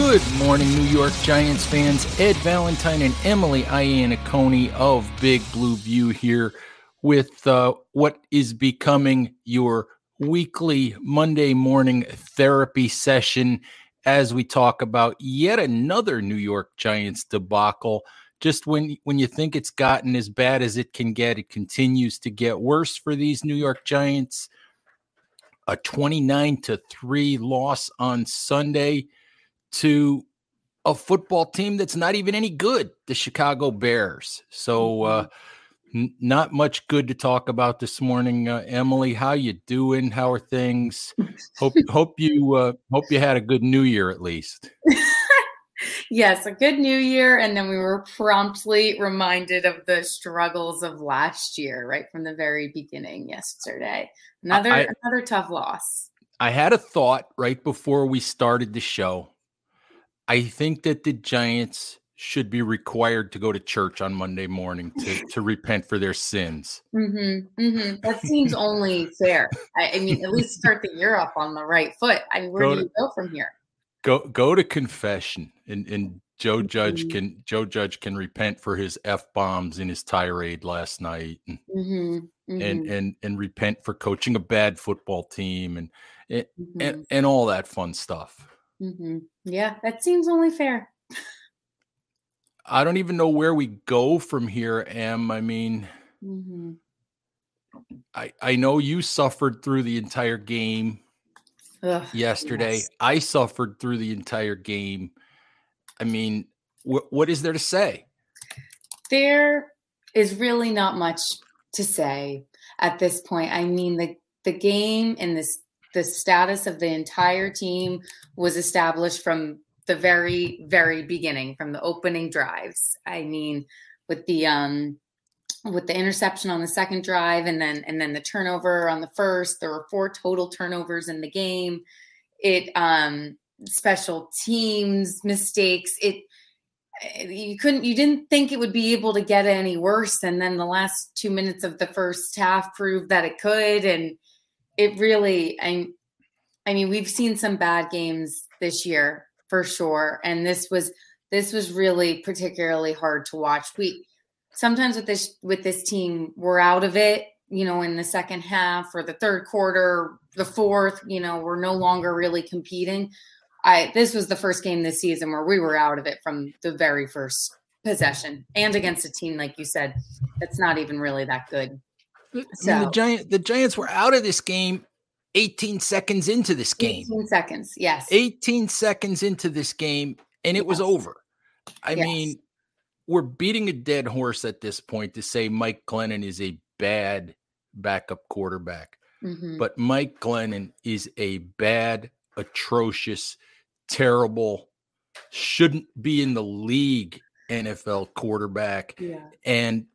Good morning, New York Giants fans. Ed Valentine and Emily Iannaccone of Big Blue View here with uh, what is becoming your weekly Monday morning therapy session as we talk about yet another New York Giants debacle. Just when when you think it's gotten as bad as it can get, it continues to get worse for these New York Giants. A 29 to 3 loss on Sunday to a football team that's not even any good, the Chicago Bears. So uh, Mm-hmm. n- not much good to talk about this morning. Uh, Emily, how you doing? How are things? Hope hope you uh, hope you had a good New Year at least. yes, a good new year. And then we were promptly reminded of the struggles of last year, right from the very beginning yesterday. Another I- another tough loss. I had a thought right before we started the show. I think that the Giants should be required to go to church on Monday morning to, to repent for their sins. Mm-hmm, mm-hmm. That seems only fair. I, I mean, at least start the year off on the right foot. I mean, where Go do to- you go from here? Go go to confession and, and Joe Judge Mhm. can Joe Judge can repent for his F bombs in his tirade last night and, Mm-hmm, and and and repent for coaching a bad football team and and, mm-hmm, and, and all that fun stuff. Mm-hmm. Yeah, that seems only fair. I don't even know where we go from here, Em. I mean, Mm-hmm. I, I know you suffered through the entire game Ugh, yesterday. yes. I suffered through the entire game. I mean, wh- what is there to say? There is really not much to say at this point. I mean, the the game and this the status of the entire team was established from the very very beginning, from the opening drives. I mean, with the um with the interception on the second drive and then and then the turnover on the first, there were four total turnovers in the game. It um special teams mistakes. It you couldn't you didn't think it would be able to get any worse and then the last two minutes of the first half proved that it could and it really i i mean we've seen some bad games this year for sure. And this was this was really particularly hard to watch. We sometimes with this with this team we're out of it you know in the second half or the third quarter the fourth you know we're no longer really competing. I this was the first game this season where we were out of it from the very first possession and against a team like you said that's not even really that good. I mean, the Giant the Giants were out of this game 18 seconds into this game. 18 seconds. Yes. 18 seconds into this game and it was over. I Yes. mean, we're beating a dead horse at this point to say Mike Glennon is a bad backup quarterback. Mhm. But Mike Glennon is a bad, atrocious, terrible, shouldn't be in the league NFL quarterback. yeah. And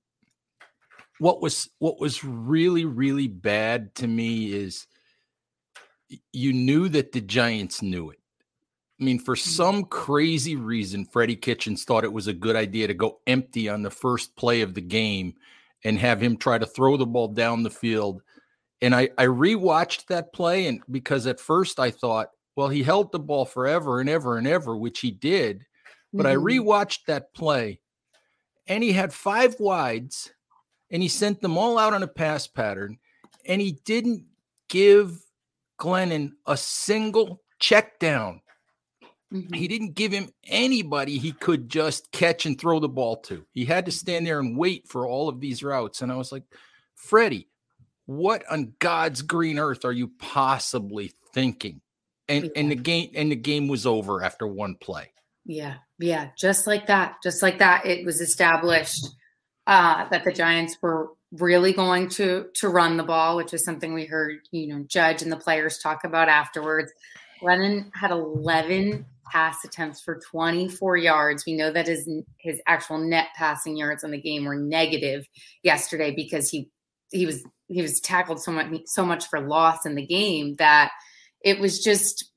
what was what was really really bad to me is you knew that the Giants knew it. I mean, for some crazy reason, Freddie Kitchens thought it was a good idea to go empty on the first play of the game and have him try to throw the ball down the field. And I, I rewatched that play, and because at first I thought, well, he held the ball forever and ever and ever, which he did. But I Mhm. rewatched that play, and he had five wides, and he sent them all out on a pass pattern, and he didn't give Glennon a single check down. Mm-hmm. He didn't give him anybody he could just catch and throw the ball to. He had to stand there and wait for all of these routes. And I was like, Freddie, what on God's green earth are you possibly thinking? And yeah. and the game and the game was over after one play. Yeah, yeah, just like that, just like that. It was established uh, that the Giants were really going to to run the ball, which is something we heard you know Judge and the players talk about afterwards. Glennon had 11 pass attempts for 24 yards. We know that his his actual net passing yards on the game were negative yesterday because he he was he was tackled so much so much for loss in the game that it was just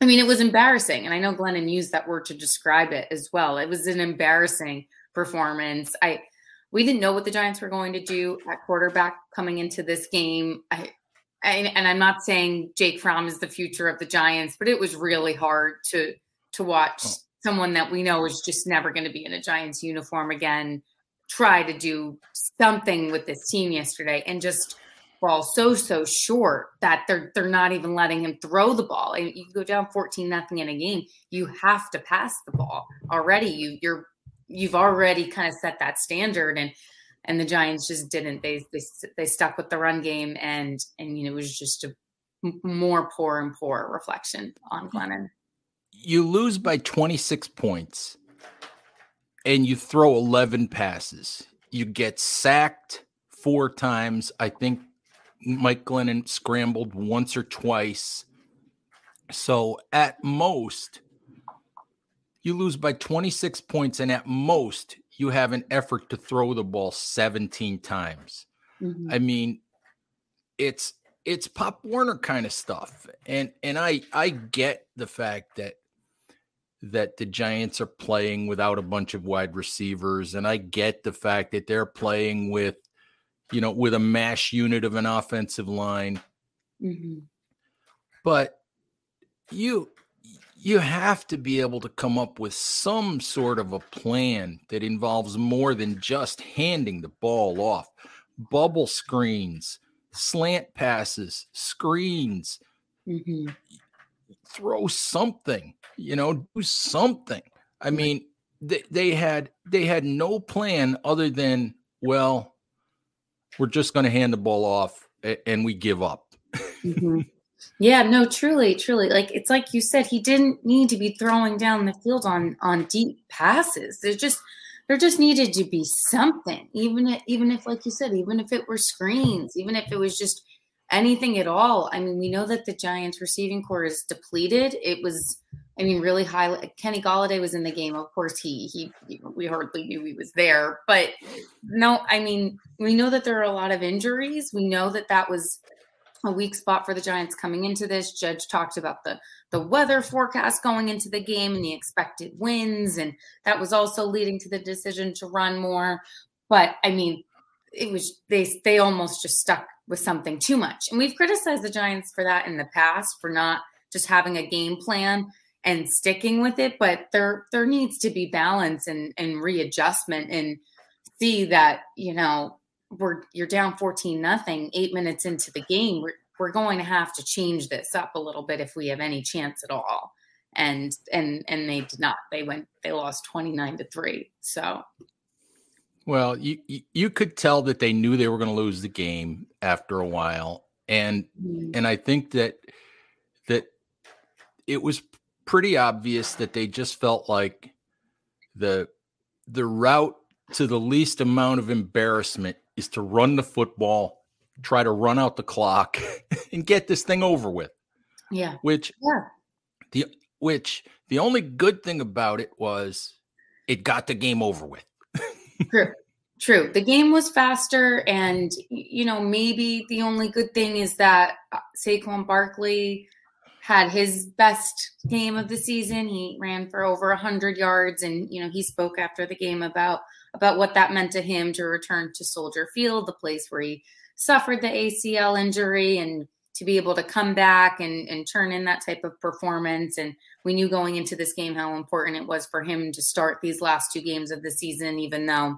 I mean it was embarrassing and I know Glennon used that word to describe it as well. It was an embarrassing performance. I we didn't know what the Giants were going to do at quarterback coming into this game. I, I and I'm not saying Jake Fromm is the future of the Giants, but it was really hard to to watch oh. someone that we know is just never going to be in a Giants uniform again try to do something with this team yesterday and just fall so so short that they're they're not even letting him throw the ball. And you go down 14 nothing in a game, you have to pass the ball already. You you're you've already kind of set that standard and and the Giants just didn't. They they they stuck with the run game and and you know it was just a more poor and poor reflection on Glennon. You lose by 26 points and you throw 11 passes. You get sacked four times. I think Mike Glennon scrambled once or twice. So at most, you lose by 26 points, and at most, you have an effort to throw the ball 17 times. Mm-hmm. I mean, it's it's Pop Warner kind of stuff. And and I I get the fact that that the Giants are playing without a bunch of wide receivers. And I get the fact that they're playing with, you know, with a mash unit of an offensive line. Mm-hmm. But you you have to be able to come up with some sort of a plan that involves more than just handing the ball off. Bubble screens, slant passes, screens. Mm-hmm. Throw something you know, do something. I mean, they, they had they had no plan other than well, we're just going to hand the ball off and we give up. mm-hmm. Yeah, no, truly, truly. Like it's like you said, he didn't need to be throwing down the field on on deep passes. There's just there just needed to be something, even if, even if, like you said, even if it were screens, even if it was just anything at all. I mean, we know that the Giants receiving corps is depleted. It was I mean, really high. Kenny Golladay was in the game. Of course, he he we hardly knew he was there, but no, I mean, we know that there are a lot of injuries. We know that that was a weak spot for the Giants coming into this. Judge talked about the the weather forecast going into the game and the expected wins, and that was also leading to the decision to run more. But I mean, it was they they almost just stuck with something too much, and we've criticized the Giants for that in the past for not just having a game plan and sticking with it but there there needs to be balance and and readjustment and see that you know we're you're down 14 nothing 8 minutes into the game we're we're going to have to change this up a little bit if we have any chance at all. And and and they did not. They went they lost 29 to 3 so. Well you you could tell that they knew they were going to lose the game after a while. And mm-hmm. and i think that that it was pretty obvious that they just felt like the the route to the least amount of embarrassment is to run the football, try to run out the clock, and get this thing over with. Yeah. Which yeah. the which the only good thing about it was it got the game over with. True. True. The game was faster, and you know maybe the only good thing is that uh, Saquon Barkley had his best game of the season. He ran for over 100 yards and you know, he spoke after the game about about what that meant to him to return to Soldier Field, the place where he suffered the ACL injury and to be able to come back and, and turn in that type of performance. And we knew going into this game how important it was for him to start these last two games of the season, even though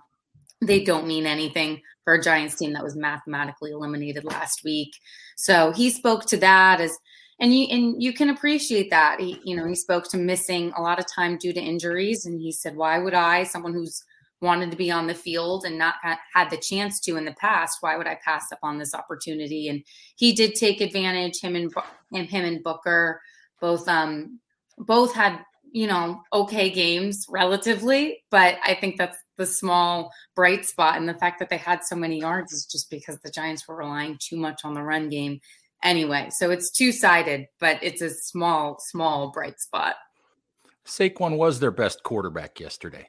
they don't mean anything for a Giants team that was mathematically eliminated last week. So he spoke to that as and you and you can appreciate that. He, you know, he spoke to missing a lot of time due to injuries, and he said, "Why would I, someone who's wanted to be on the field and not had the chance to in the past, why would I pass up on this opportunity?" And he did take advantage. Him and, him and Booker both um both had you know okay games relatively, but I think that's the small bright spot and the fact that they had so many yards is just because the Giants were relying too much on the run game anyway. So it's two sided, but it's a small, small bright spot. Saquon was their best quarterback yesterday.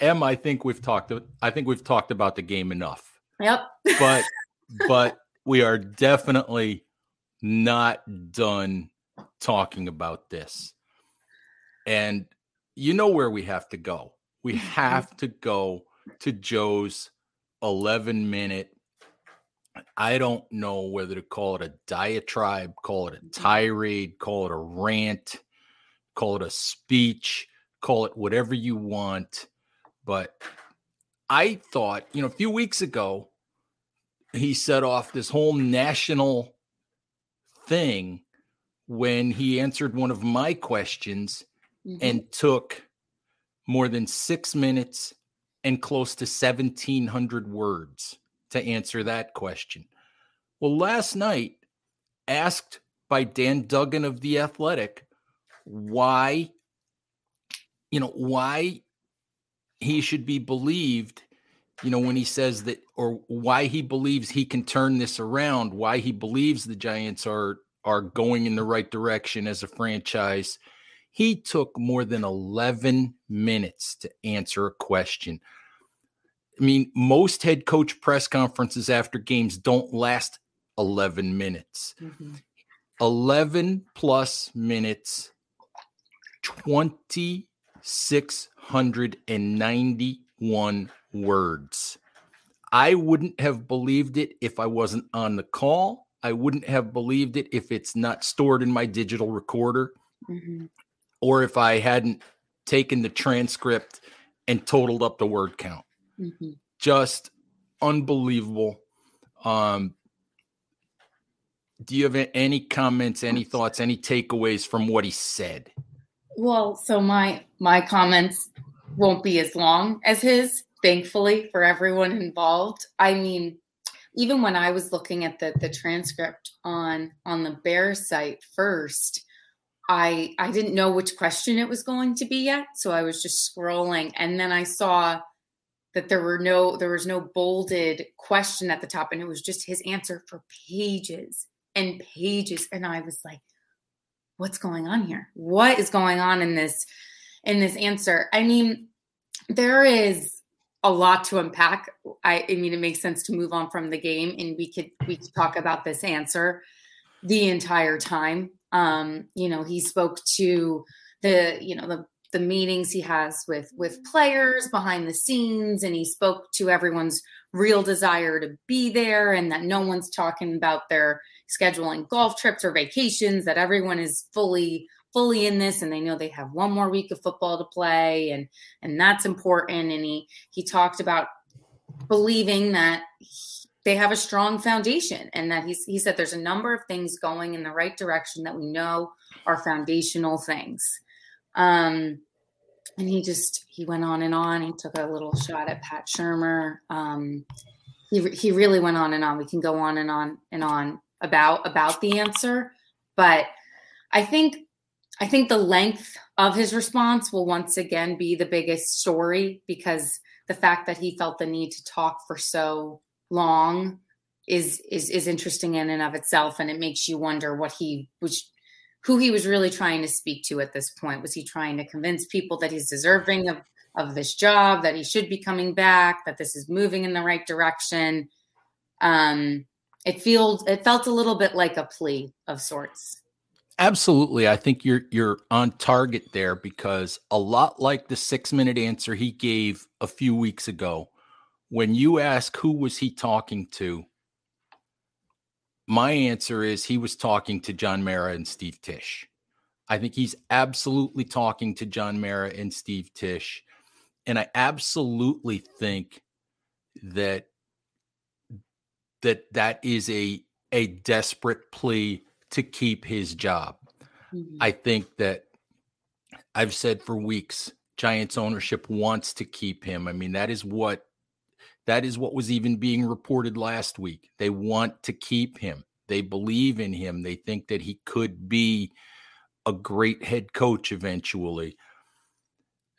Em, I think we've talked. I think we've talked about the game enough. Yep. but but we are definitely not done talking about this. And you know where we have to go. We have to go to Joe's 11 minute. I don't know whether to call it a diatribe, call it a tirade, call it a rant, call it a speech, call it whatever you want but I thought, you know, a few weeks ago, he set off this whole national thing when he answered one of my questions mm-hmm. and took more than six minutes and close to 1,700 words to answer that question. Well, last night, asked by Dan Duggan of The Athletic why, you know, why he should be believed you know when he says that or why he believes he can turn this around why he believes the giants are are going in the right direction as a franchise. He took more than 11 minutes to answer a question. I mean most head coach press conferences after games don't last 11 minutes. Mm-hmm. 11 plus minutes 26 191 words. I wouldn't have believed it if I wasn't on the call. I wouldn't have believed it if it's not stored in my digital recorder mm-hmm. or if I hadn't taken the transcript and totaled up the word count. Mm-hmm. Just unbelievable. Um, do you have any comments, any thoughts, any takeaways from what he said? Well, so my my comments won't be as long as his, thankfully for everyone involved. I mean, even when I was looking at the the transcript on on the Bear site first, I I didn't know which question it was going to be yet, so I was just scrolling and then I saw that there were no there was no bolded question at the top and it was just his answer for pages and pages and I was like what's going on here? What is going on in this in this answer? I mean, there is a lot to unpack. I, I mean, it makes sense to move on from the game, and we could we could talk about this answer the entire time. Um, you know, he spoke to the you know the the meetings he has with with players behind the scenes and he spoke to everyone's real desire to be there and that no one's talking about their scheduling golf trips or vacations that everyone is fully fully in this and they know they have one more week of football to play and and that's important and he he talked about believing that they have a strong foundation and that he's, he said there's a number of things going in the right direction that we know are foundational things. Um, and he just he went on and on. He took a little shot at Pat Shurmur. Um, he he really went on and on. We can go on and on and on about about the answer, but I think I think the length of his response will once again be the biggest story because the fact that he felt the need to talk for so long is is is interesting in and of itself. And it makes you wonder what he was who he was really trying to speak to at this point. Was he trying to convince people that he's deserving of of this job that he should be coming back that this is moving in the right direction? Um it feels it felt a little bit like a plea of sorts absolutely i think you're you're on target there because a lot like the 6 minute answer he gave a few weeks ago when you ask who was he talking to, my answer is he was talking to John Mara and Steve Tisch. I think he's absolutely talking to John Mara and Steve Tisch. And I absolutely think that that that is a a desperate plea to keep his job. Mm-hmm. I think that I've said for weeks Giants ownership wants to keep him. I mean, that is what that is what was even being reported last week. They want to keep him. They believe in him. They think that he could be a great head coach eventually.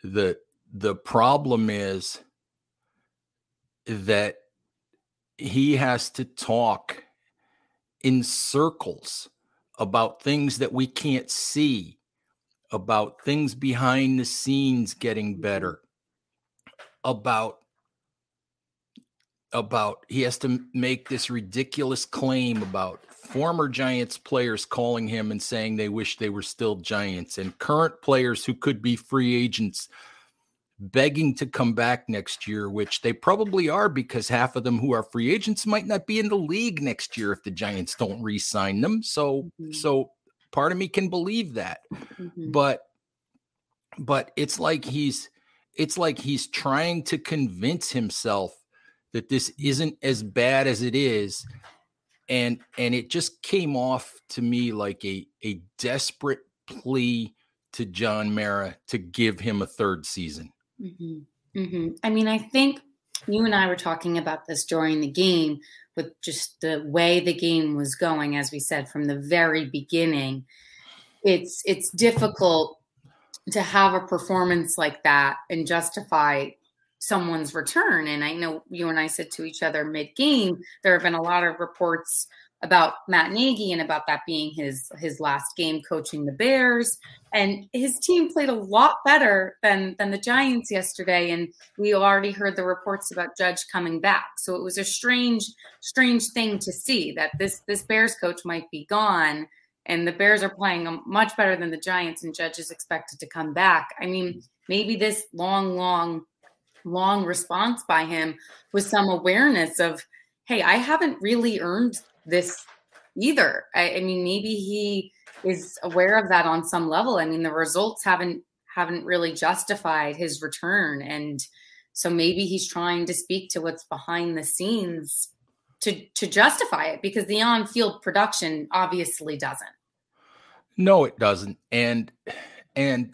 The the problem is that he has to talk in circles about things that we can't see, about things behind the scenes getting better, about about he has to make this ridiculous claim about former Giants players calling him and saying they wish they were still Giants and current players who could be free agents begging to come back next year, which they probably are because half of them who are free agents might not be in the league next year if the Giants don't re-sign them. So mm-hmm. so part of me can believe that. Mm-hmm. But but it's like he's it's like he's trying to convince himself that this isn't as bad as it is and and it just came off to me like a a desperate plea to John Mara to give him a third season. Mm-hmm. Mm-hmm. I mean, I think you and I were talking about this during the game with just the way the game was going, as we said from the very beginning. It's it's difficult to have a performance like that and justify someone's return. And I know you and I said to each other mid game, there have been a lot of reports about Matt Nagy and about that being his his last game coaching the Bears. And his team played a lot better than than the Giants yesterday. And we already heard the reports about Judge coming back. So it was a strange, strange thing to see that this this Bears coach might be gone. And the Bears are playing um, much better than the Giants, and Judge is expected to come back. I mean, maybe this long, long long response by him was some awareness of, hey, I haven't really earned this either. I, I, mean, maybe he is aware of that on some level. I mean, the results haven't haven't really justified his return, and so maybe he's trying to speak to what's behind the scenes to to justify it because the on field production obviously doesn't. No, it doesn't, and and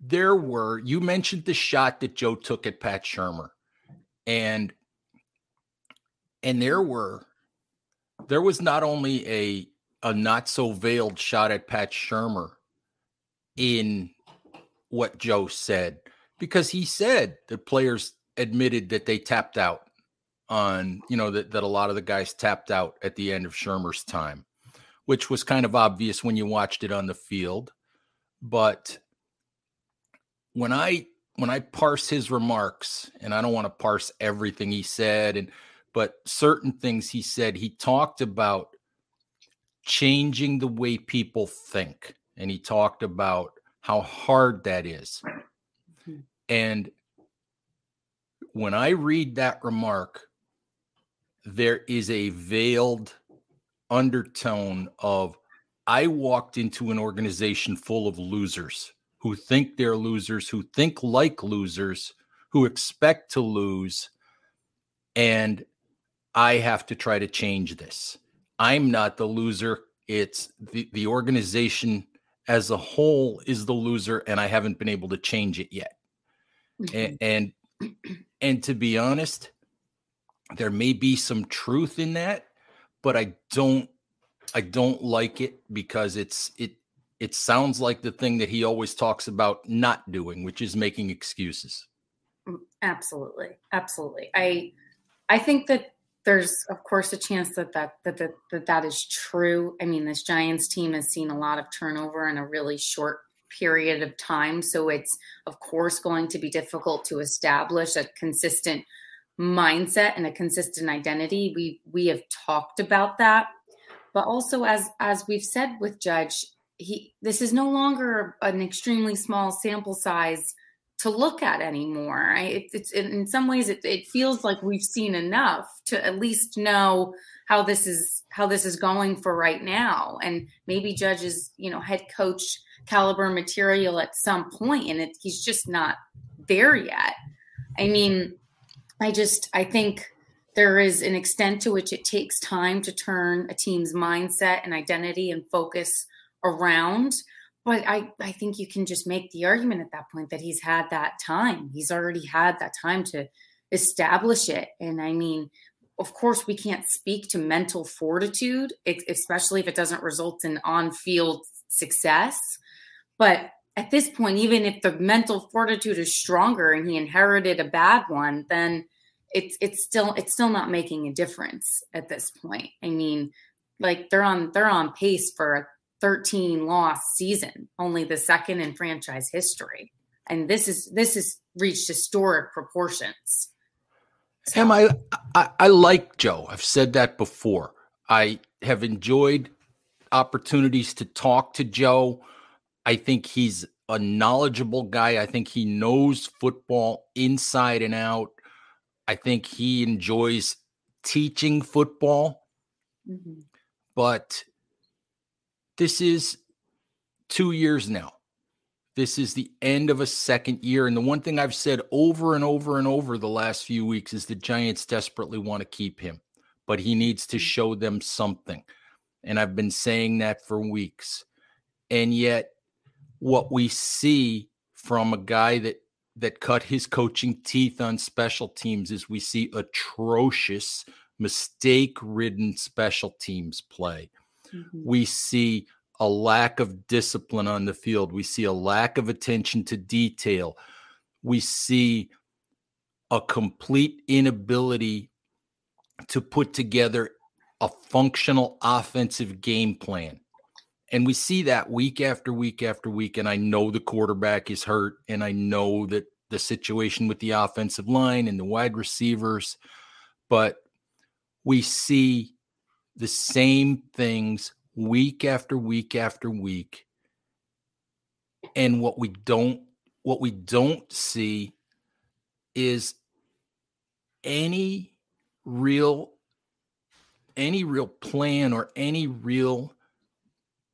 there were you mentioned the shot that Joe took at Pat Shurmur, and and there were there was not only a a not so veiled shot at Pat Shurmur in what Joe said because he said that players admitted that they tapped out on you know that that a lot of the guys tapped out at the end of Shurmur's time, which was kind of obvious when you watched it on the field, but when I when I parse his remarks, and I don't want to parse everything he said, and but certain things he said, he talked about changing the way people think, and he talked about how hard that is. Mm-hmm. And when I read that remark, there is a veiled undertone of I walked into an organization full of losers who think they're losers, who think like losers, who expect to lose. And I have to try to change this. I'm not the loser. It's the, the organization as a whole is the loser, and I haven't been able to change it yet. Mm-hmm. And, and and to be honest, there may be some truth in that, but I don't I don't like it because it's it it sounds like the thing that he always talks about not doing, which is making excuses. Mm, absolutely. Absolutely. I I think that there's of course a chance that that that that, that, that is true. I mean, this Giants team has seen a lot of turnover in a really short period of time, so it's of course going to be difficult to establish a consistent mindset and a consistent identity. We we have talked about that, but also as as we've said with Judge, he this is no longer an extremely small sample size to look at anymore. It, it's in some ways it, it feels like we've seen enough to at least know how this is how this is going for right now, and maybe Judge's you know head coach caliber material at some point, and it, he's just not there yet. I mean, I just I think there is an extent to which it takes time to turn a team's mindset and identity and focus around but I, I think you can just make the argument at that point that he's had that time. He's already had that time to establish it. And I mean, of course, we can't speak to mental fortitude, especially if it doesn't result in on field success. But at this point, even if the mental fortitude is stronger and he inherited a bad one, then it's it's still it's still not making a difference at this point. I mean, like they're on they're on pace for a 13 loss season, only the second in franchise history. And this is this has reached historic proportions. So. Am I, I I like Joe. I've said that before. I have enjoyed opportunities to talk to Joe. I think he's a knowledgeable guy. I think he knows football inside and out. I think he enjoys teaching football. Mm-hmm. But this is two years now. This is the end of a second year. And the one thing I've said over and over and over the last few weeks is the Giants desperately want to keep him, but he needs to mm. show them something. And I've been saying that for weeks. And yet, what we see from a guy that that cut his coaching teeth on special teams is we see atrocious mistake ridden special teams play Mm-hmm. We see a lack of discipline on the field. We see a lack of attention to detail. We see a complete inability to put together a functional offensive game plan. And we see that week after week after week. And I know the quarterback is hurt, and I know that the situation with the offensive line and the wide receivers, but we see the same things week after week after week. And what we don't what we don't see is any real any real plan or any real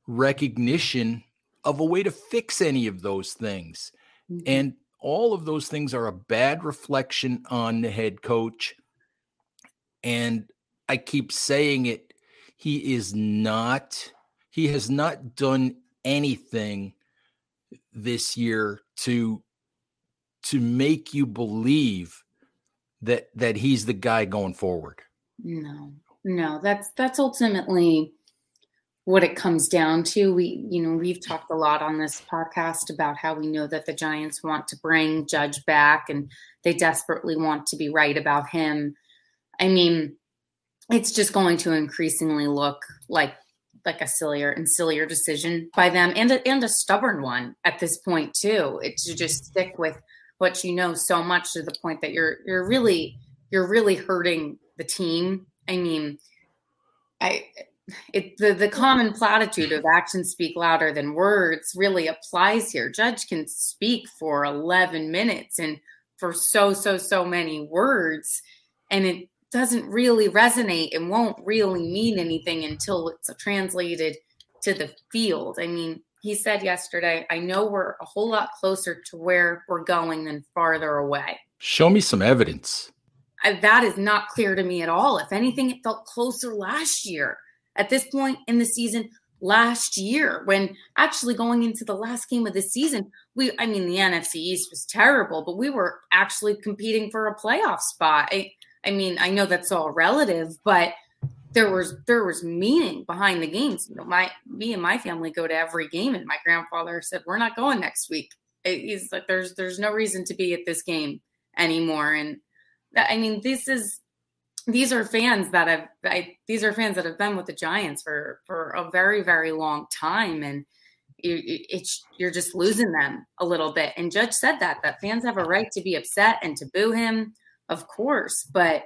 recognition of a way to fix any of those things. Mm-hmm. and all of those things are a bad reflection on the head coach. And i keep saying it he is not he has not done anything this year to to make you believe that that he's the guy going forward. No no that's that's ultimately what it comes down to. We you know we've talked a lot on this podcast about how we know that the giants want to bring judge back and they desperately want to be right about him. I mean it's just going to increasingly look like like a sillier and sillier decision by them and a, and a stubborn one at this point too to just stick with what you know so much to the point that you're you're really you're really hurting the team. I mean i it the, the common platitude of actions speak louder than words really applies here. Judge can speak for 11 minutes and for so so so many words and it doesn't really resonate and won't really mean anything until it's translated to the field. I mean, he said yesterday, I know we're a whole lot closer to where we're going than farther away. Show me some evidence. I, that is not clear to me at all. If anything, it felt closer last year at this point in the season last year when actually going into the last game of the season we i mean the nfc east was terrible but we were actually competing for a playoff spot i, I mean i know that's all relative but there was there was meaning behind the games. You know my me and my family go to every game and my grandfather said we're not going next week. He's like there's there's no reason to be at this game anymore. And i mean this is these are fans that have I, these are fans that have been with the Giants for for a very very long time, and you, it's you're just losing them a little bit. And Judge said that that fans have a right to be upset and to boo him, of course. But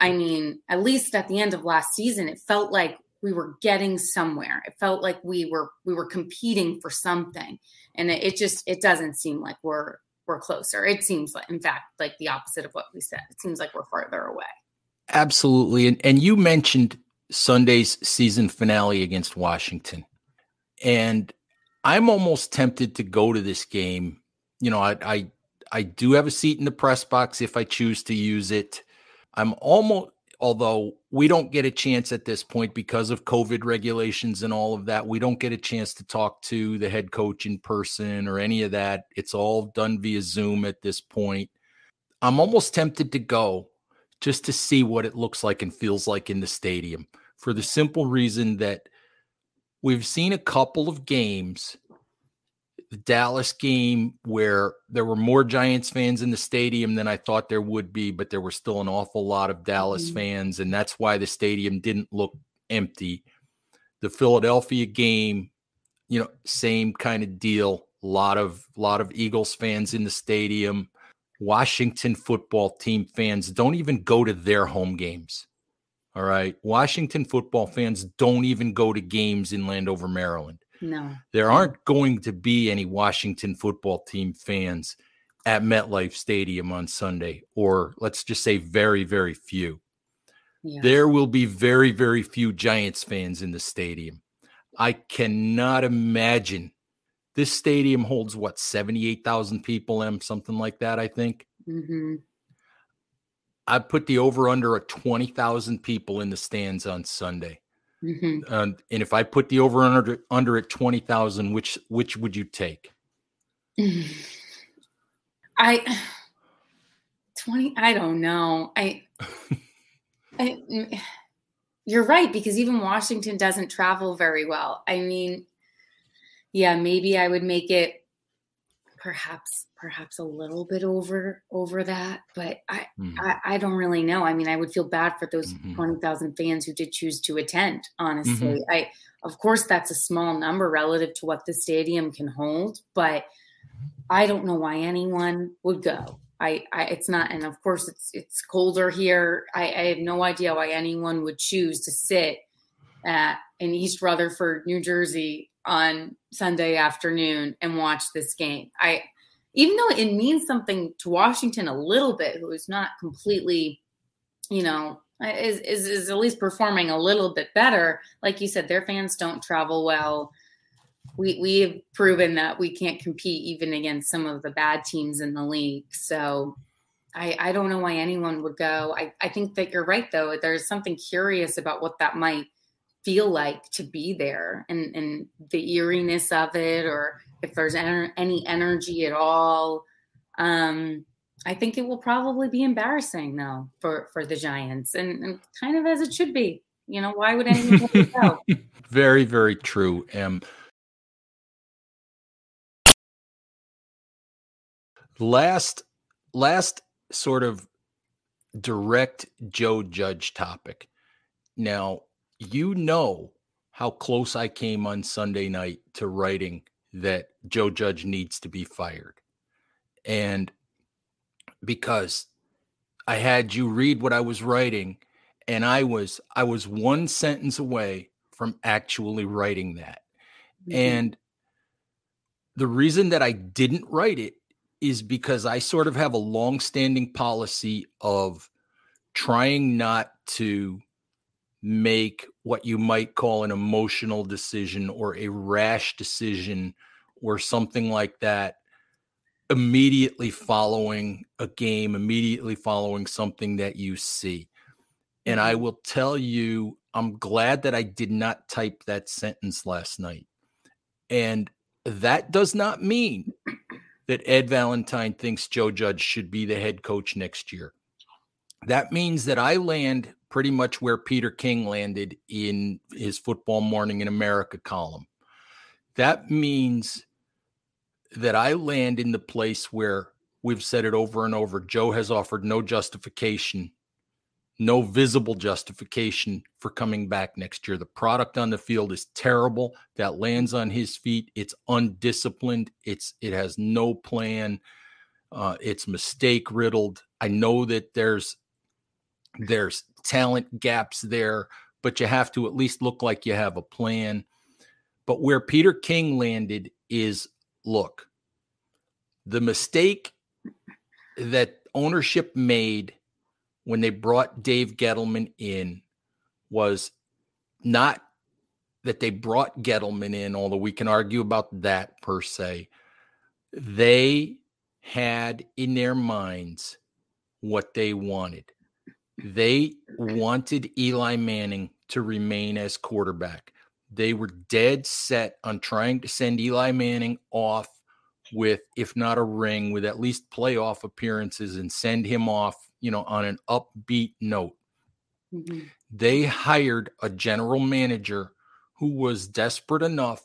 I mean, at least at the end of last season, it felt like we were getting somewhere. It felt like we were we were competing for something, and it, it just it doesn't seem like we're we're closer. It seems like, in fact, like the opposite of what we said. It seems like we're farther away. Absolutely. And and you mentioned Sunday's season finale against Washington. And I'm almost tempted to go to this game. You know, I I I do have a seat in the press box if I choose to use it. I'm almost although we don't get a chance at this point because of COVID regulations and all of that, we don't get a chance to talk to the head coach in person or any of that. It's all done via Zoom at this point. I'm almost tempted to go just to see what it looks like and feels like in the stadium for the simple reason that we've seen a couple of games the Dallas game where there were more Giants fans in the stadium than I thought there would be, but there were still an awful lot of Dallas mm-hmm. fans, and that's why the stadium didn't look empty. The Philadelphia game, you know, same kind of deal. A lot of lot of Eagles fans in the stadium. Washington football team fans don't even go to their home games. All right. Washington football fans don't even go to games in Landover, Maryland. No. There aren't going to be any Washington football team fans at MetLife Stadium on Sunday, or let's just say very, very few. Yeah. There will be very, very few Giants fans in the stadium. I cannot imagine this stadium holds what 78,000 people, Em, something like that, I think. Mm-hmm. I put the over under at 20,000 people in the stands on Sunday. Mm-hmm. and if I put the over under under at 20,000, which which would you take? I 20 I don't know. I, I you're right because even Washington doesn't travel very well. I mean, yeah, maybe I would make it perhaps perhaps a little bit over over that but I, mm. I, I don't really know i mean i would feel bad for those mm-hmm. 20000 fans who did choose to attend honestly mm-hmm. i of course that's a small number relative to what the stadium can hold but i don't know why anyone would go I, I it's not and of course it's it's colder here I, I have no idea why anyone would choose to sit at in east rutherford new jersey on Sunday afternoon and watch this game. I even though it means something to Washington a little bit, who is not completely, you know, is, is is at least performing a little bit better. Like you said, their fans don't travel well. We we have proven that we can't compete even against some of the bad teams in the league. So I, I don't know why anyone would go. I, I think that you're right though. There's something curious about what that might feel like to be there and, and the eeriness of it or if there's any energy at all. Um, i think it will probably be embarrassing though for for the giants and, and kind of as it should be. You know why would anyone go? Very very true um last last sort of direct joe judge topic. Now you know how close I came on Sunday night to writing that Joe Judge needs to be fired. And because I had you read what I was writing and I was I was one sentence away from actually writing that. Mm-hmm. And the reason that I didn't write it is because I sort of have a long-standing policy of trying not to make what you might call an emotional decision or a rash decision or something like that immediately following a game, immediately following something that you see. And I mm-hmm. will tell you, I'm glad that I did not type that sentence last night. And that does not mean that Ed Valentine thinks Joe Judge should be the head coach next year. That means that I land pretty much where Peter King landed in his Football Morning in America column. That means that I land in the place where we've said it over and over Joe has offered no justification no visible justification for coming back next year. The product on the field is terrible. That lands on his feet. It's undisciplined. It's it has no plan. Uh, it's mistake riddled. I know that there's there's talent gaps there, but you have to at least look like you have a plan. But where Peter King landed is look, the mistake that ownership made when they brought Dave Gettleman in was not that they brought Gettleman in, although we can argue about that per se. They had in their minds what they wanted. They wanted Eli Manning to remain as quarterback. They were dead set on trying to send Eli Manning off with, if not a ring, with at least playoff appearances and send him off you know, on an upbeat note. Mm-hmm. They hired a general manager who was desperate enough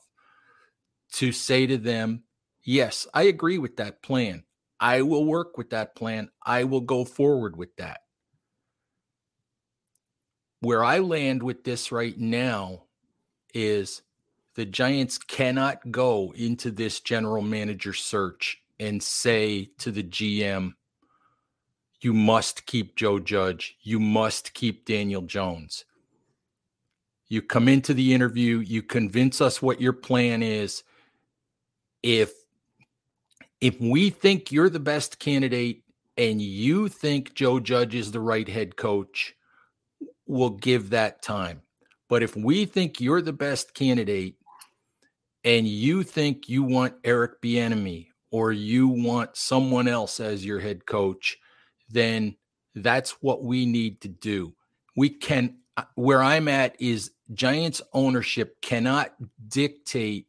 to say to them, Yes, I agree with that plan. I will work with that plan. I will go forward with that. Where I land with this right now is the Giants cannot go into this general manager search and say to the GM, you must keep Joe Judge. You must keep Daniel Jones. You come into the interview, you convince us what your plan is. If if we think you're the best candidate and you think Joe Judge is the right head coach, we'll give that time. But if we think you're the best candidate and you think you want Eric Bieniemy or you want someone else as your head coach, then that's what we need to do. We can, uh, where I'm at is Giants ownership cannot dictate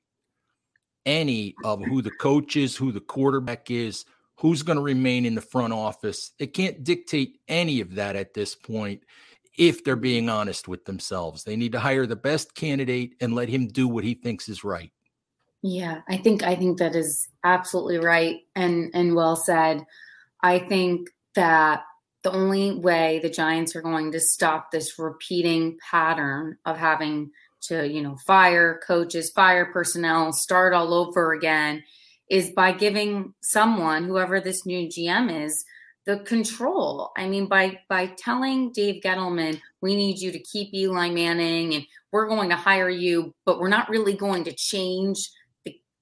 any of who the coach is, who the quarterback is, who's going to remain in the front office. They can't dictate any of that at this point if they're being honest with themselves. They need to hire the best candidate and let him do what he thinks is right. Yeah, I think I think that is absolutely right and and well said. I think that the only way the Giants are going to stop this repeating pattern of having to, you know, fire coaches, fire personnel, start all over again is by giving someone, whoever this new GM is, the control. I mean, by by telling Dave Gettleman, we need you to keep Eli Manning and we're going to hire you, but we're not really going to change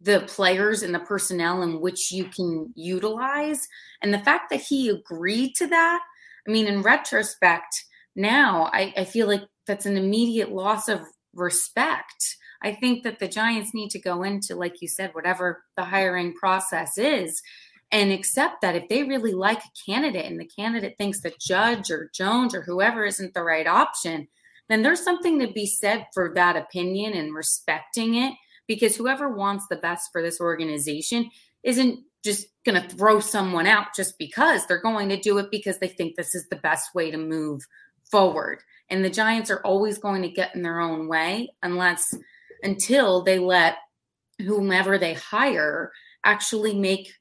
the players and the personnel in which you can utilize. And the fact that he agreed to that, I mean, in retrospect, now I, I feel like that's an immediate loss of respect. I think that the Giants need to go into, like you said, whatever the hiring process is, and accept that if they really like a candidate and the candidate thinks that Judge or Jones or whoever isn't the right option, then there's something to be said for that opinion and respecting it because whoever wants the best for this organization isn't just going to throw someone out just because they're going to do it because they think this is the best way to move forward. And the Giants are always going to get in their own way unless until they let whomever they hire actually make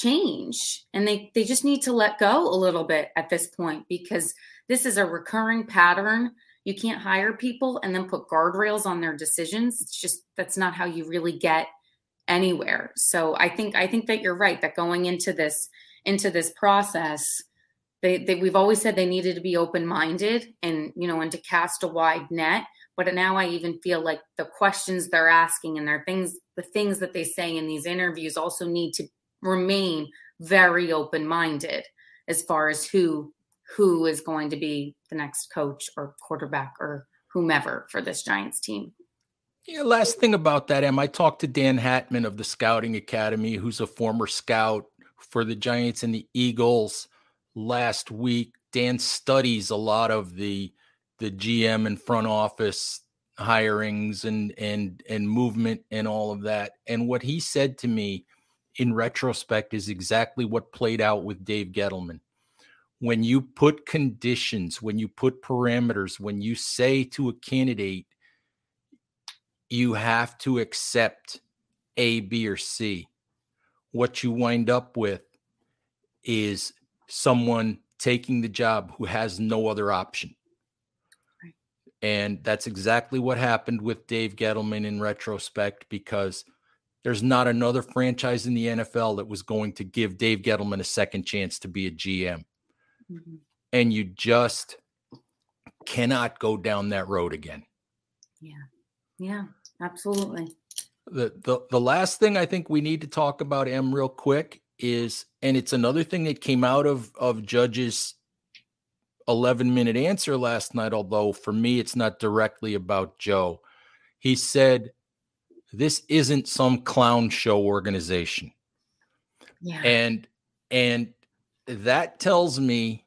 change and they they just need to let go a little bit at this point because this is a recurring pattern you can't hire people and then put guardrails on their decisions. It's just that's not how you really get anywhere. So I think I think that you're right that going into this into this process they, they we've always said they needed to be open minded and you know and to cast a wide net but now i even feel like the questions they're asking and their things the things that they say in these interviews also need to remain very open minded as far as who who is going to be the next coach or quarterback or whomever for this Giants team. Yeah, last thing about that, Em, I talked to Dan Hatman of the Scouting Academy, who's a former scout for the Giants and the Eagles last week. Dan studies a lot of the the GM and front office hirings and and and movement and all of that. And what he said to me in retrospect is exactly what played out with Dave Gettleman. When you put conditions, when you put parameters, when you say to a candidate, you have to accept A, B, or C, what you wind up with is someone taking the job who has no other option. And that's exactly what happened with Dave Gettleman in retrospect because there's not another franchise in the NFL that was going to give Dave Gettleman a second chance to be a GM. Mm-hmm. And you just cannot go down that road again. Yeah. Yeah, absolutely. The, the the last thing I think we need to talk about Em real quick is and it's another thing that came out of of Judge's 11 minute answer last night, although for me, it's not directly about Joe. He said, This isn't some clown show organization. Yeah. And, and that tells me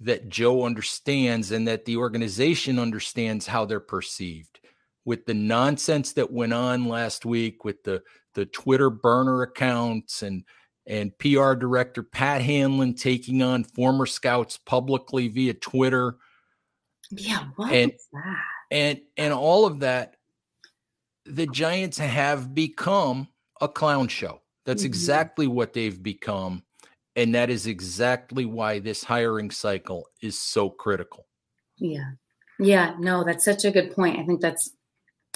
that Joe understands and that the organization understands how they're perceived. With the nonsense that went on last week with the the Twitter burner accounts and and PR director Pat Hanlon taking on former scouts publicly via Twitter. Yeah, what and, that? And and all of that, the Giants have become a clown show. That's mm-hmm. exactly what they've become. And that is exactly why this hiring cycle is so critical. Yeah. Yeah. No, that's such a good point. I think that's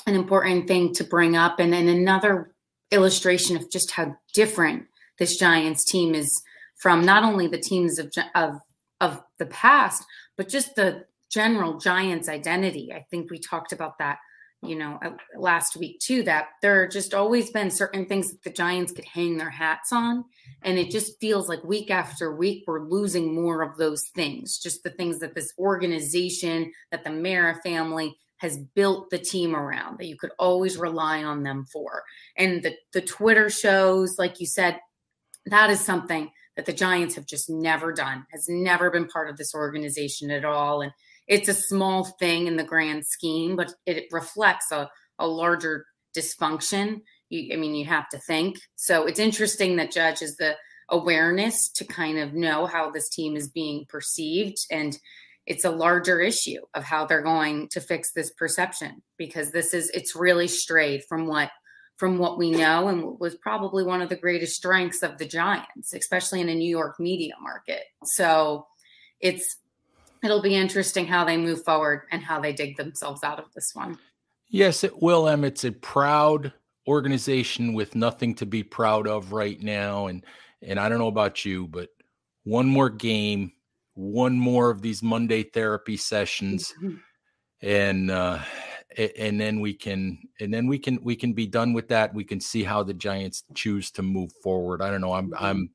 an important thing to bring up. And then another illustration of just how different this Giants team is from not only the teams of of of the past, but just the general Giants identity. I think we talked about that, you know, last week too. That there just always been certain things that the Giants could hang their hats on, and it just feels like week after week we're losing more of those things. Just the things that this organization, that the Mara family has built the team around that you could always rely on them for. And the the Twitter shows, like you said, that is something that the Giants have just never done, has never been part of this organization at all. And it's a small thing in the grand scheme, but it reflects a, a larger dysfunction. You, I mean, you have to think. So it's interesting that Judge is the awareness to kind of know how this team is being perceived. And it's a larger issue of how they're going to fix this perception because this is, it's really strayed from what from what we know and was probably one of the greatest strengths of the Giants, especially in a New York media market. So it's it'll be interesting how they move forward and how they dig themselves out of this one. Yes, it will, Em. It's a proud organization with nothing to be proud of right now. And and I don't know about you, but one more game, one more of these Monday therapy sessions. Mm-hmm. And uh and then we can and then we can we can be done with that we can see how the giants choose to move forward i don't know i'm mm-hmm. i'm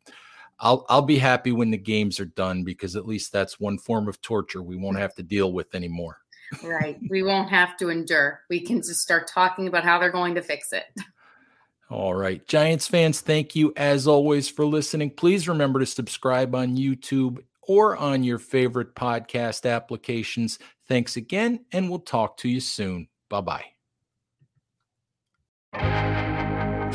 i'll i'll be happy when the games are done because at least that's one form of torture we won't have to deal with anymore. Right. We won't have to endure. We can just start talking about how they're going to fix it. All right. Giants fans thank you as always for listening. Please remember to subscribe on youtube or on your favorite podcast applications. Thanks again, and we'll talk to you soon. Bye bye.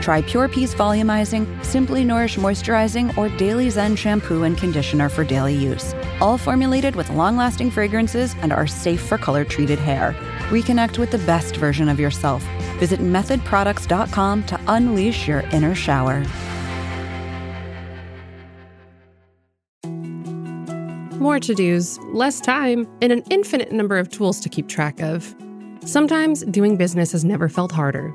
Try Pure Peace Volumizing, Simply Nourish Moisturizing, or Daily Zen Shampoo and Conditioner for daily use. All formulated with long lasting fragrances and are safe for color treated hair. Reconnect with the best version of yourself. Visit methodproducts.com to unleash your inner shower. More to dos, less time, and an infinite number of tools to keep track of. Sometimes doing business has never felt harder.